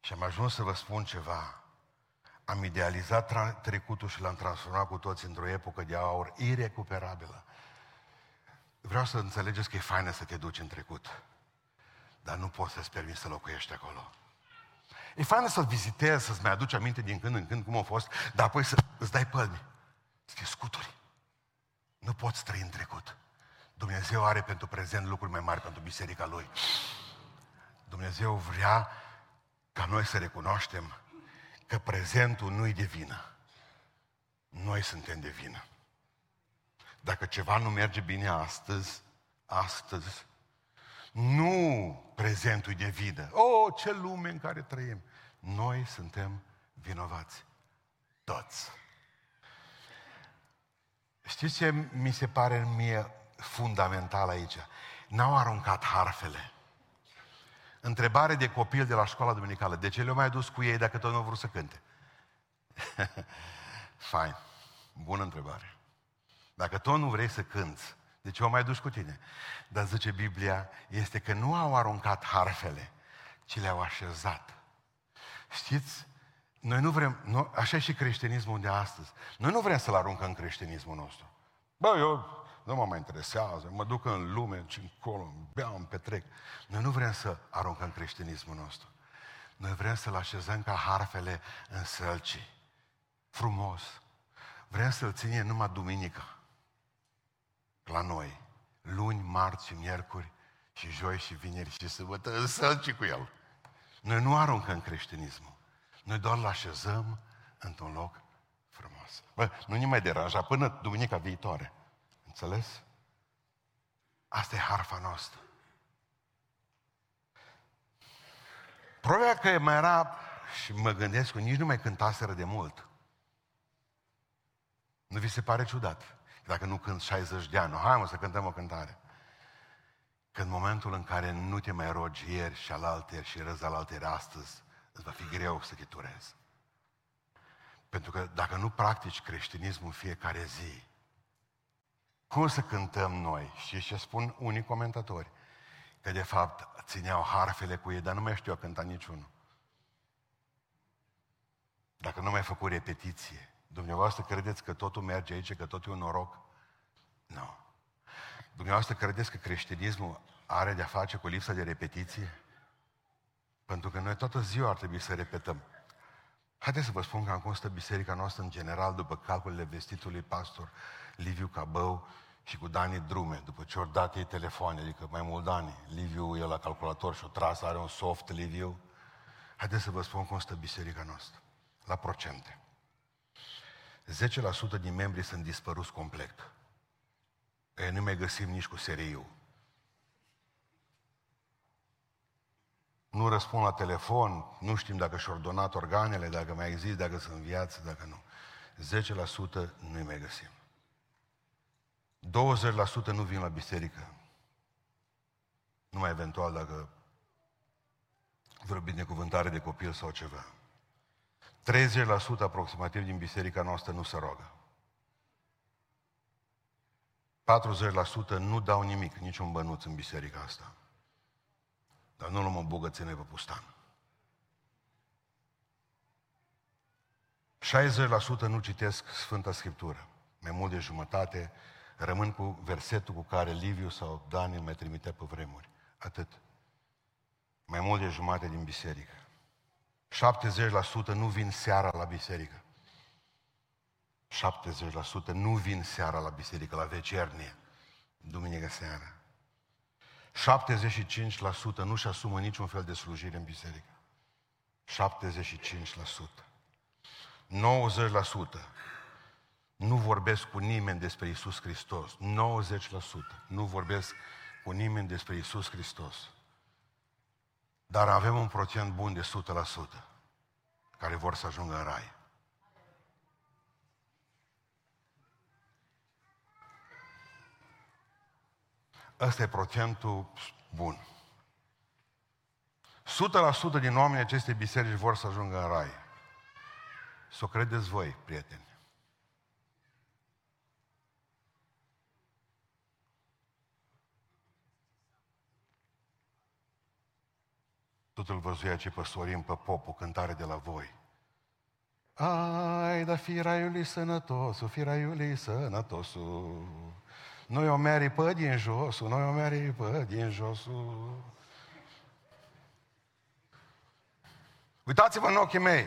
Și am ajuns să vă spun ceva. Am idealizat tra- trecutul și l-am transformat cu toți într-o epocă de aur irecuperabilă. Vreau să înțelegeți că e faină să te duci în trecut, dar nu poți să-ți permiți să locuiești acolo. E faină să-l vizitezi, să-ți mai aduci aminte din când în când cum a fost, dar apoi să îți dai pălmi. Să te scuturi. Nu poți trăi în trecut. Dumnezeu are pentru prezent lucruri mai mari pentru biserica Lui. Dumnezeu vrea ca noi să recunoaștem că prezentul nu-i de vină. Noi suntem de vină. Dacă ceva nu merge bine astăzi, astăzi, nu prezentul de vină. Oh, ce lume în care trăim! Noi suntem vinovați. Toți. Știți ce mi se pare mie fundamental aici? N-au aruncat harfele. Întrebare de copil de la școala duminicală. De ce le-au mai dus cu ei dacă tot nu au vrut să cânte? <laughs> Fain. Bună întrebare. Dacă tot nu vrei să cânți, de ce o mai duci cu tine? Dar zice Biblia, este că nu au aruncat harfele, ci le-au așezat. Știți? Noi nu vrem, nu, așa e și creștinismul de astăzi. Noi nu vrem să-l aruncăm creștinismul nostru. Bă, eu nu mă mai interesează, mă duc în lume și încolo, beau, îmi petrec. Noi nu vrem să aruncăm creștinismul nostru. Noi vrem să-l așezăm ca harfele în sălci. Frumos. Vrem să-l ținem numai duminica. La noi. Luni, marți și miercuri și joi și vineri și sâmbătă în sălci cu el. Noi nu aruncăm creștinismul. Noi doar l așezăm într-un loc frumos. Bă, nu ne mai deranja până duminica viitoare. Înțeles? Asta e harfa noastră. Probabil că mai era, și mă gândesc că nici nu mai cântaseră de mult. Nu vi se pare ciudat? Dacă nu cânt 60 de ani, hai mă să cântăm o cântare. Când momentul în care nu te mai rogi ieri și alaltă și răzi alaltă astăzi, îți va fi greu să te turezi. Pentru că dacă nu practici creștinismul fiecare zi, cum să cântăm noi? Și ce spun unii comentatori? Că de fapt țineau harfele cu ei, dar nu mai știu a cânta niciunul. Dacă nu mai făcut repetiție, dumneavoastră credeți că totul merge aici, că totul e un noroc? Nu. No. Dumneavoastră credeți că creștinismul are de-a face cu lipsa de repetiție? Pentru că noi toată ziua ar trebui să repetăm. Haideți să vă spun cam cum stă biserica noastră în general după calculele vestitului pastor Liviu Cabău și cu Dani Drume, după ce ori dat ei telefoane, adică mai mult Dani. Liviu e la calculator și o tras, are un soft Liviu. Haideți să vă spun cum stă biserica noastră. La procente. 10% din membrii sunt dispăruți complet. Ei nu mai găsim nici cu seriu. Nu răspund la telefon, nu știm dacă și-au donat organele, dacă mai există, dacă sunt în viață, dacă nu. 10% nu-i mai găsim. 20% nu vin la biserică. Numai eventual dacă vreo binecuvântare de copil sau ceva. 30% aproximativ din biserica noastră nu se roagă. 40% nu dau nimic, niciun bănuț în biserica asta. Dar nu luăm o bogățenie pe pustan. 60% nu citesc Sfânta Scriptură. Mai mult de jumătate rămân cu versetul cu care Liviu sau Daniel mai trimite pe vremuri. Atât. Mai mult de jumătate din biserică. 70% nu vin seara la biserică. 70% nu vin seara la biserică, la vecernie, duminică seara. 75% nu-și asumă niciun fel de slujire în biserică. 75%. 90% nu vorbesc cu nimeni despre Isus Hristos. 90% nu vorbesc cu nimeni despre Isus Hristos. Dar avem un procent bun de 100% care vor să ajungă în rai. Ăsta e procentul bun. 100% din oamenii acestei biserici vor să ajungă în rai. Să o credeți voi, prieteni. Totul văzuia ce păstorim pe popul, cântare de la voi. Ai, da fi raiului sănătosul, fi raiului sănătosul. Noi o meri pe din josul, noi o meri pe din josul. Uitați-vă în ochii mei.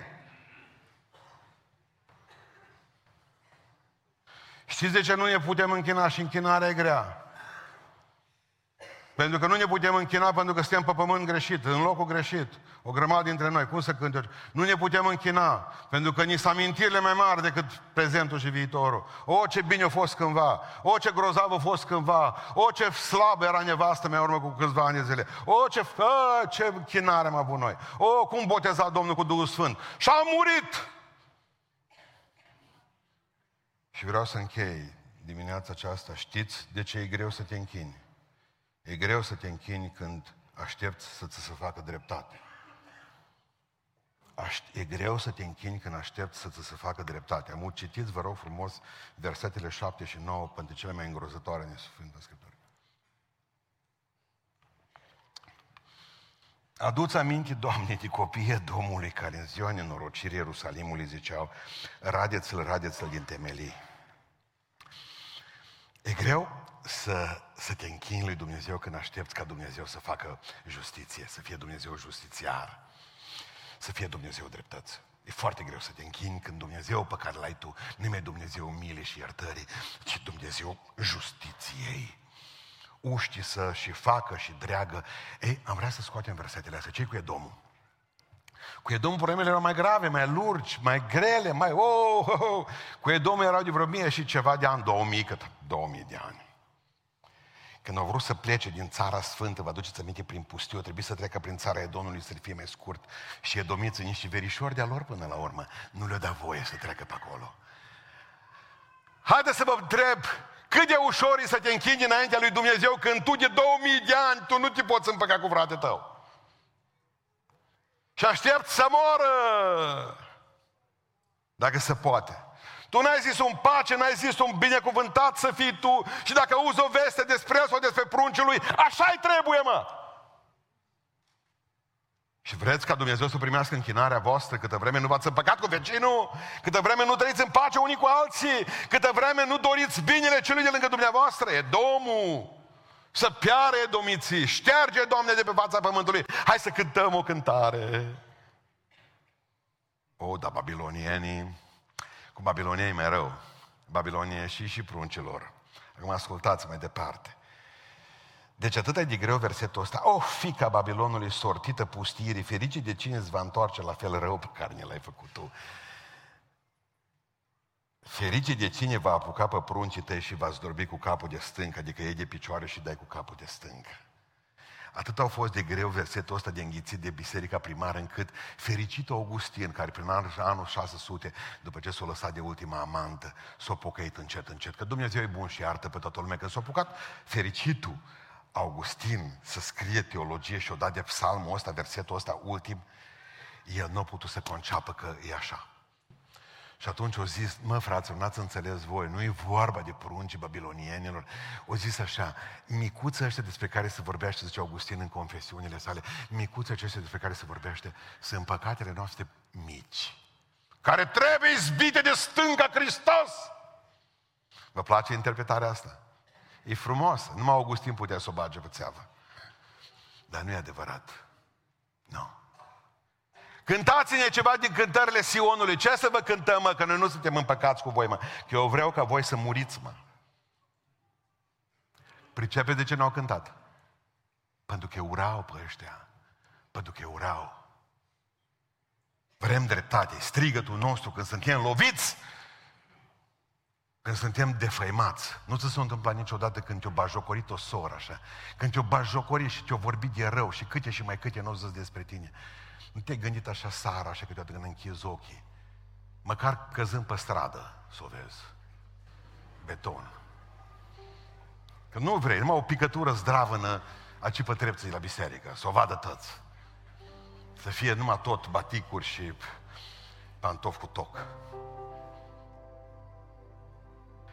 Știți de ce nu ne putem închina și închinarea e grea? Pentru că nu ne putem închina pentru că suntem pe pământ greșit, în locul greșit. O grămadă dintre noi. Cum să cânte? Nu ne putem închina pentru că ni s amintirile mai mari decât prezentul și viitorul. O, ce bine a fost cândva. O, ce grozav a fost cândva. O, ce slab era nevastă mea urmă cu câțiva ani de zile. O, ce, a, ce chinare am avut noi. O, cum boteza Domnul cu Duhul Sfânt. Și a murit! Și vreau să închei dimineața aceasta. Știți de ce e greu să te închini? E greu să te închini când aștepți să ți se facă dreptate. E greu să te închini când aștepți să ți se facă dreptate. Am citiți, vă rog frumos, versetele 7 și 9 pentru cele mai îngrozătoare din Sfânta Scriptură. Aduți aminte, Doamne, de copiii Domnului care în ziua nenorocirii Ierusalimului ziceau, radeți-l, radeți-l din temelii. E greu să, să te închini lui Dumnezeu când aștepți ca Dumnezeu să facă justiție, să fie Dumnezeu justițiar, să fie Dumnezeu dreptăți. E foarte greu să te închini când Dumnezeu pe care l-ai tu nu e Dumnezeu mile și iertării, ci Dumnezeu justiției. Uști să și facă și dreagă. Ei, am vrea să scoatem versetele astea. Ce cu Edomul? Cu Edom problemele erau mai grave, mai lurgi, mai grele, mai... Oh, oh, oh. Cu Edom erau de vreo mie și ceva de ani, 2000, cât 2000 de ani. Când au vrut să plece din țara sfântă, vă aduceți aminte, prin pustiu, trebuie să treacă prin țara Edonului să fie mai scurt. Și edomiții, niște verișori de-a lor până la urmă, nu le-au dat voie să treacă pe acolo. Haideți să vă întreb, cât de ușor e să te închini înaintea lui Dumnezeu când tu de 2000 de ani tu nu te poți împăca cu frate tău. Și aștept să moră. Dacă se poate. Tu n-ai zis un pace, n-ai zis un binecuvântat să fii tu și dacă auzi o veste despre sau despre pruncul lui, așa-i trebuie, mă! Și vreți ca Dumnezeu să primească închinarea voastră câtă vreme nu v-ați împăcat cu vecinul, câtă vreme nu trăiți în pace unii cu alții, câtă vreme nu doriți binele celui de lângă dumneavoastră, e Domnul. Să piare domiții, șterge, Doamne, de pe fața pământului. Hai să cântăm o cântare. O, da, babilonienii cu babiloniei mai rău. Babilonie și și pruncilor. Acum ascultați mai departe. Deci atât de greu versetul ăsta. O, oh, fica Babilonului sortită pustirii, fericit de cine îți va întoarce la fel rău pe care ne l-ai făcut tu. Fericit de cine va apuca pe pruncii tăi și va zdorbi cu capul de stâncă, adică ei de picioare și dai cu capul de stâncă. Atât au fost de greu versetul ăsta de înghițit de biserica primară, încât fericitul Augustin, care prin anul 600, după ce s-a lăsat de ultima amantă, s-a pocăit încet, încet, că Dumnezeu e bun și iartă pe toată lumea, că s-a apucat fericitul Augustin să scrie teologie și o dat de psalmul ăsta, versetul ăsta ultim, el nu a putut să conceapă că e așa. Și atunci o zis, mă fraților, n-ați înțeles voi, nu e vorba de poruncii babilonienilor. O zis așa, micuța ăștia despre care se vorbește, zice Augustin în confesiunile sale, micuța aceștia despre care se vorbește, sunt păcatele noastre mici, care trebuie izbite de stânga Hristos. Vă place interpretarea asta? E frumos. Numai Augustin putea să o bage pe țeavă. Dar nu e adevărat. Nu. No. Cântați-ne ceva din cântările Sionului. Ce să vă cântăm, mă, că noi nu suntem împăcați cu voi, mă. Că eu vreau ca voi să muriți, mă. Pricepe de ce n-au cântat? Pentru că urau pe ăștia. Pentru că urau. Vrem dreptate. Strigătul nostru când suntem loviți, când suntem defăimați. Nu ți s-a întâmplat niciodată când te-o bajocorit o soră așa. Când te-o bajocorit și te-o vorbit de rău și câte și mai câte nu o zis despre tine. Nu te-ai gândit așa sara, așa câteodată când închizi ochii. Măcar căzând pe stradă, să o vezi. Beton. Că nu vrei, numai o picătură zdravănă a pe trepții la biserică, să o vadă toți. Să fie numai tot baticuri și pantofi cu toc.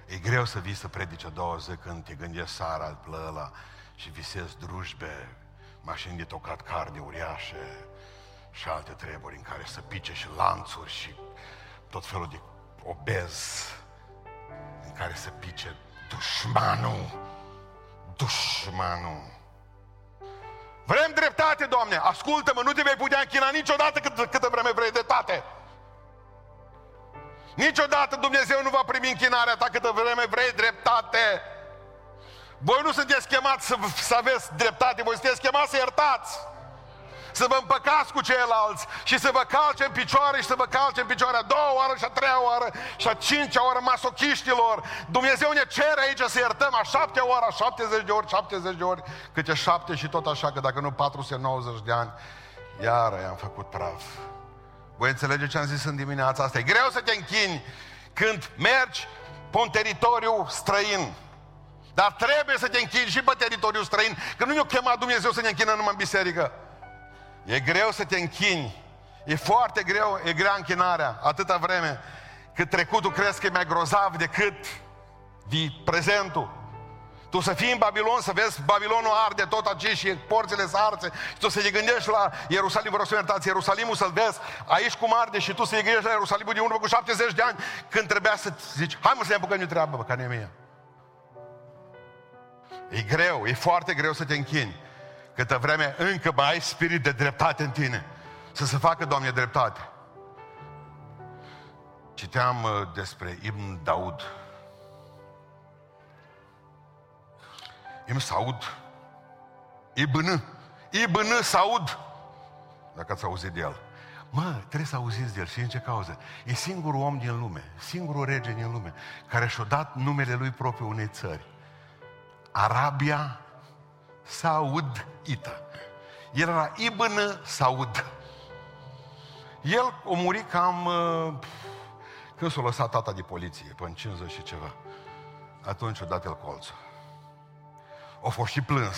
E greu să vii să predici a doua zi când te gândești sara plăla și visezi drujbe, mașini de tocat carne uriașe, și alte treburi în care să pice și lanțuri și tot felul de obez în care să pice dușmanul, dușmanul. Vrem dreptate, Doamne, ascultă-mă, nu te vei putea închina niciodată cât, câtă vreme vrei dreptate. Niciodată Dumnezeu nu va primi închinarea ta câtă vreme vrei dreptate. Voi nu sunteți chemați să, să aveți dreptate, voi sunteți chemați să iertați să vă împăcați cu ceilalți și să vă calce în picioare și să vă calce în picioare a doua oară și a treia oară și a cincea oară masochiștilor. Dumnezeu ne cere aici să iertăm a șaptea oară, a 70 de ori, 70 de ori, câte șapte și tot așa, că dacă nu 490 de ani, iară i-am făcut praf. Voi înțelege ce am zis în dimineața asta? E greu să te închini când mergi pe un teritoriu străin. Dar trebuie să te închini și pe teritoriul străin, că nu ne-a chemat Dumnezeu să ne închină numai în biserică. E greu să te închini. E foarte greu, e grea închinarea, atâta vreme cât trecutul crezi că e mai grozav decât de prezentul. Tu să fii în Babilon, să vezi Babilonul arde tot aici și porțile să arțe și tu să te gândești la Ierusalim, vă rog să iertați, Ierusalimul să-l vezi aici cum arde și tu să te gândești la Ierusalimul de urmă cu 70 de ani când trebuia să zici, hai mă să ne apucăm de treabă, bă, ca nu e mie. E greu, e foarte greu să te închini câtă vreme încă mai ai spirit de dreptate în tine. Să se facă, Doamne, dreptate. Citeam uh, despre Ibn Daud. Ibn Saud. Ibn. Ibn Saud. Dacă ați auzit de el. Mă, trebuie să auziți de el. Și în ce cauză? E singurul om din lume, singurul rege din lume, care și-a dat numele lui propriu unei țări. Arabia Saud Ita. El era Ibn Saud. El a murit cam uh, când s-a lăsat tata de poliție, până în 50 și ceva. Atunci a dat el colțul. O fost și plâns.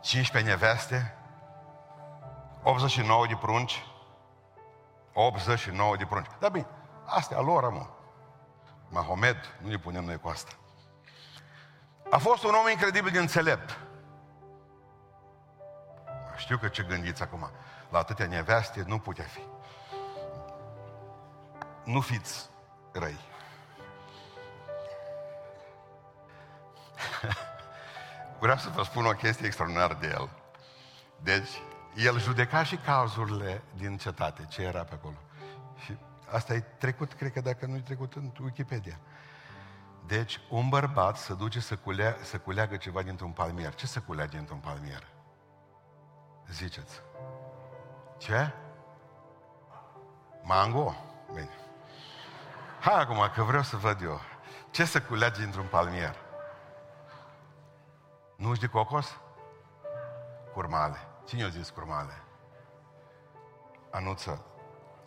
15 neveste, 89 de prunci, 89 de prunci. Dar bine, astea lor, mă. Mahomed, nu ne punem noi cu asta. A fost un om incredibil de înțelept. Știu că ce gândiți acum. La atâtea neveste nu putea fi. Nu fiți răi. <laughs> Vreau să vă spun o chestie extraordinară de el. Deci, el judeca și cazurile din cetate, ce era pe acolo. Și asta e trecut, cred că dacă nu e trecut în Wikipedia. Deci, un bărbat se duce să, culea, să culeagă ceva dintr-un palmier. Ce să culeage dintr-un palmier? Ziceți. Ce? Mango? Bine. Hai acum, că vreau să văd eu. Ce să culege într-un palmier? Nu de cocos? Curmale. Cine a zis curmale? Anuță,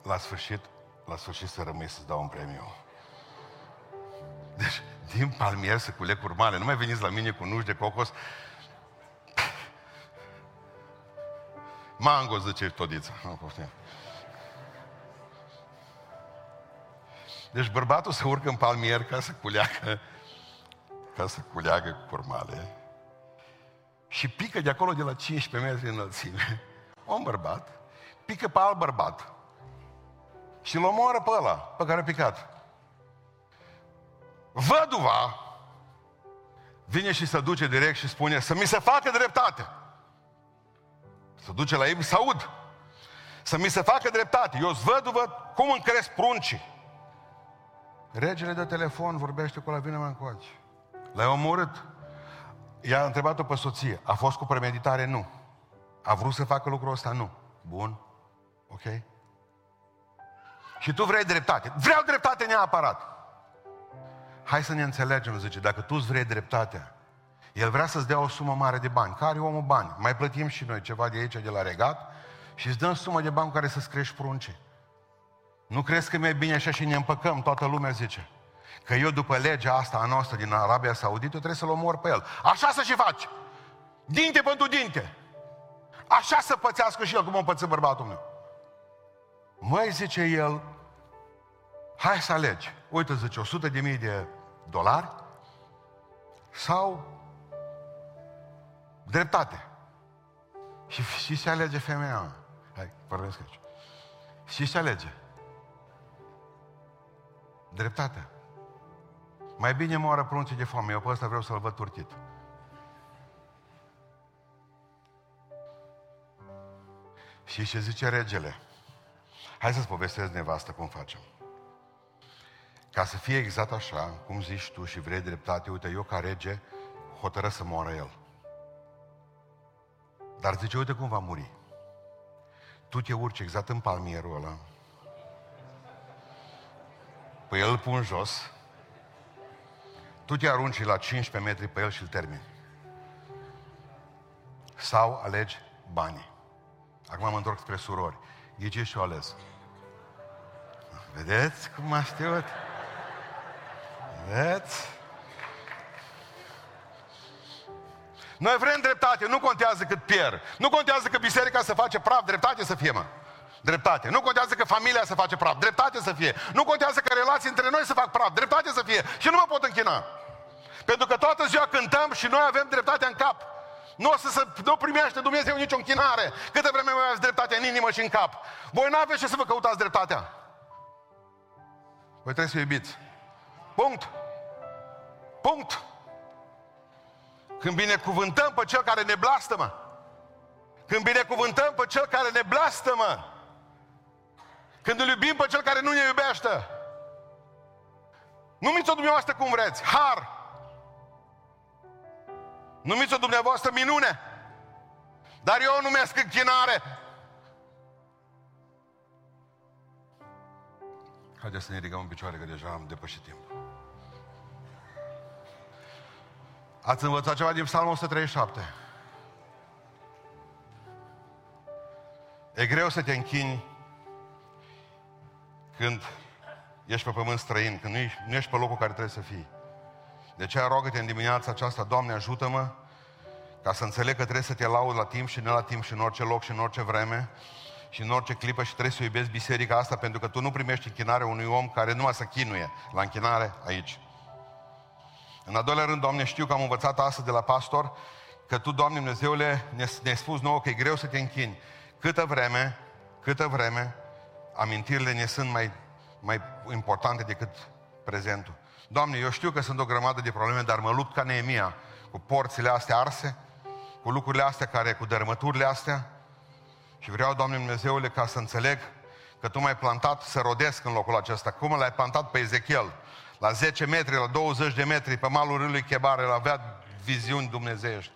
la sfârșit, la sfârșit să rămâi să-ți dau un premiu. Deci, din palmier să culeg curmale. Nu mai veniți la mine cu nuși de cocos Mango, zice Todița. Nu, poftim. Deci bărbatul se urcă în palmier ca să culeagă, ca să culeagă cu curmale. Și pică de acolo de la 15 metri înălțime. Un bărbat, pică pe alt bărbat. Și îl omoară pe ăla, pe care a picat. Văduva vine și se duce direct și spune să mi se facă dreptate. Să duce la ei să aud. Să mi se facă dreptate. Eu văduvă cum îmi cresc pruncii. Regele de telefon vorbește cu la vine mai încoace. L-ai omorât. I-a întrebat-o pe soție. A fost cu premeditare? Nu. A vrut să facă lucrul ăsta? Nu. Bun. Ok? Și tu vrei dreptate. Vreau dreptate neapărat. Hai să ne înțelegem, zice, dacă tu îți vrei dreptatea, el vrea să-ți dea o sumă mare de bani. Care omul bani? Mai plătim și noi ceva de aici, de la regat, și îți dăm sumă de bani care să-ți crești prunce. Nu crezi că mai bine așa și ne împăcăm, toată lumea zice. Că eu după legea asta a noastră din Arabia Saudită trebuie să-l omor pe el. Așa să și faci. Dinte pentru dinte. Așa să pățească și el cum o păță bărbatul meu. Măi, zice el, hai să alegi. Uite, zice, 100 de mii de dolari sau dreptate. Și, și se alege femeia. Hai, vorbesc aici. Și se alege. Dreptatea. Mai bine moară pruncii de foame. Eu pe ăsta vreau să-l văd turtit. Și ce zice regele? Hai să-ți povestesc nevastă cum facem. Ca să fie exact așa, cum zici tu și vrei dreptate, uite, eu ca rege hotără să moară el. Dar zice, uite cum va muri. Tu te urci exact în palmierul ăla. Păi el îl pun jos. Tu te arunci la 15 metri pe el și îl termini. Sau alegi banii. Acum mă întorc spre surori. Ghici și o ales. Vedeți cum m-a știut? Vedeți? Noi vrem dreptate, nu contează cât pierd. Nu contează că biserica să face praf, dreptate să fie, mă. Dreptate. Nu contează că familia să face praf, dreptate să fie. Nu contează că relații între noi să fac praf, dreptate să fie. Și nu mă pot închina. Pentru că toată ziua cântăm și noi avem dreptatea în cap. Nu o să, să nu primește Dumnezeu nicio închinare. Câte vreme mai aveți dreptate în inimă și în cap. Voi nu aveți ce să vă căutați dreptatea. Voi trebuie să iubiți. Punct. Punct. Când binecuvântăm pe cel care ne blastămă, când binecuvântăm pe cel care ne blastămă, când îl iubim pe cel care nu ne iubește, numiți-o dumneavoastră cum vreți, har. Numiți-o dumneavoastră minune. Dar eu o numesc închinare. Haideți să ne ridicăm în picioare, că deja am depășit timpul. Ați învățat ceva din Psalmul 137? E greu să te închini când ești pe pământ străin, când nu ești, nu ești pe locul care trebuie să fii. De aceea rogă-te în dimineața aceasta, Doamne, ajută-mă ca să înțeleg că trebuie să te laud la timp și ne la timp și în orice loc și în orice vreme și în orice clipă și trebuie să iubesc biserica asta pentru că tu nu primești închinare unui om care numai să chinuie la închinare aici. În al doilea rând, Doamne, știu că am învățat astăzi de la pastor că Tu, Doamne Dumnezeule, ne-ai spus nouă că e greu să te închini. Câtă vreme, câtă vreme, amintirile ne sunt mai, mai importante decât prezentul. Doamne, eu știu că sunt o grămadă de probleme, dar mă lupt ca Neemia cu porțile astea arse, cu lucrurile astea care, cu dărâmăturile astea. Și vreau, Doamne Dumnezeule, ca să înțeleg că Tu m-ai plantat să rodesc în locul acesta. Cum l-ai plantat pe Ezechiel? La 10 metri, la 20 de metri, pe malul râului Chebar, el avea viziuni dumnezeiești.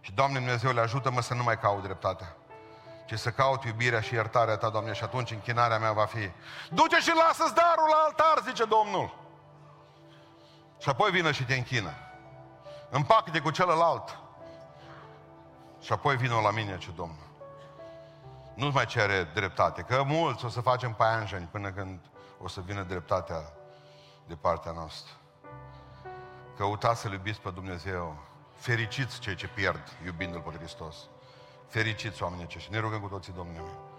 Și, Doamne Dumnezeu, le ajută-mă să nu mai caut dreptatea, ci să caut iubirea și iertarea Ta, Doamne, și atunci închinarea mea va fi. Du-te și lasă-ți darul la altar, zice Domnul. Și apoi vină și te închină. Împacă-te cu celălalt. Și apoi vină la mine, ce Domnul. Nu mai cere dreptate, că mulți o să facem paianjeni până când o să vină dreptatea de partea noastră. Căutați să-L iubiți pe Dumnezeu. Fericiți cei ce pierd iubindu-L pe Hristos. Fericiți oamenii aceștia. Ne rugăm cu toții Domnului.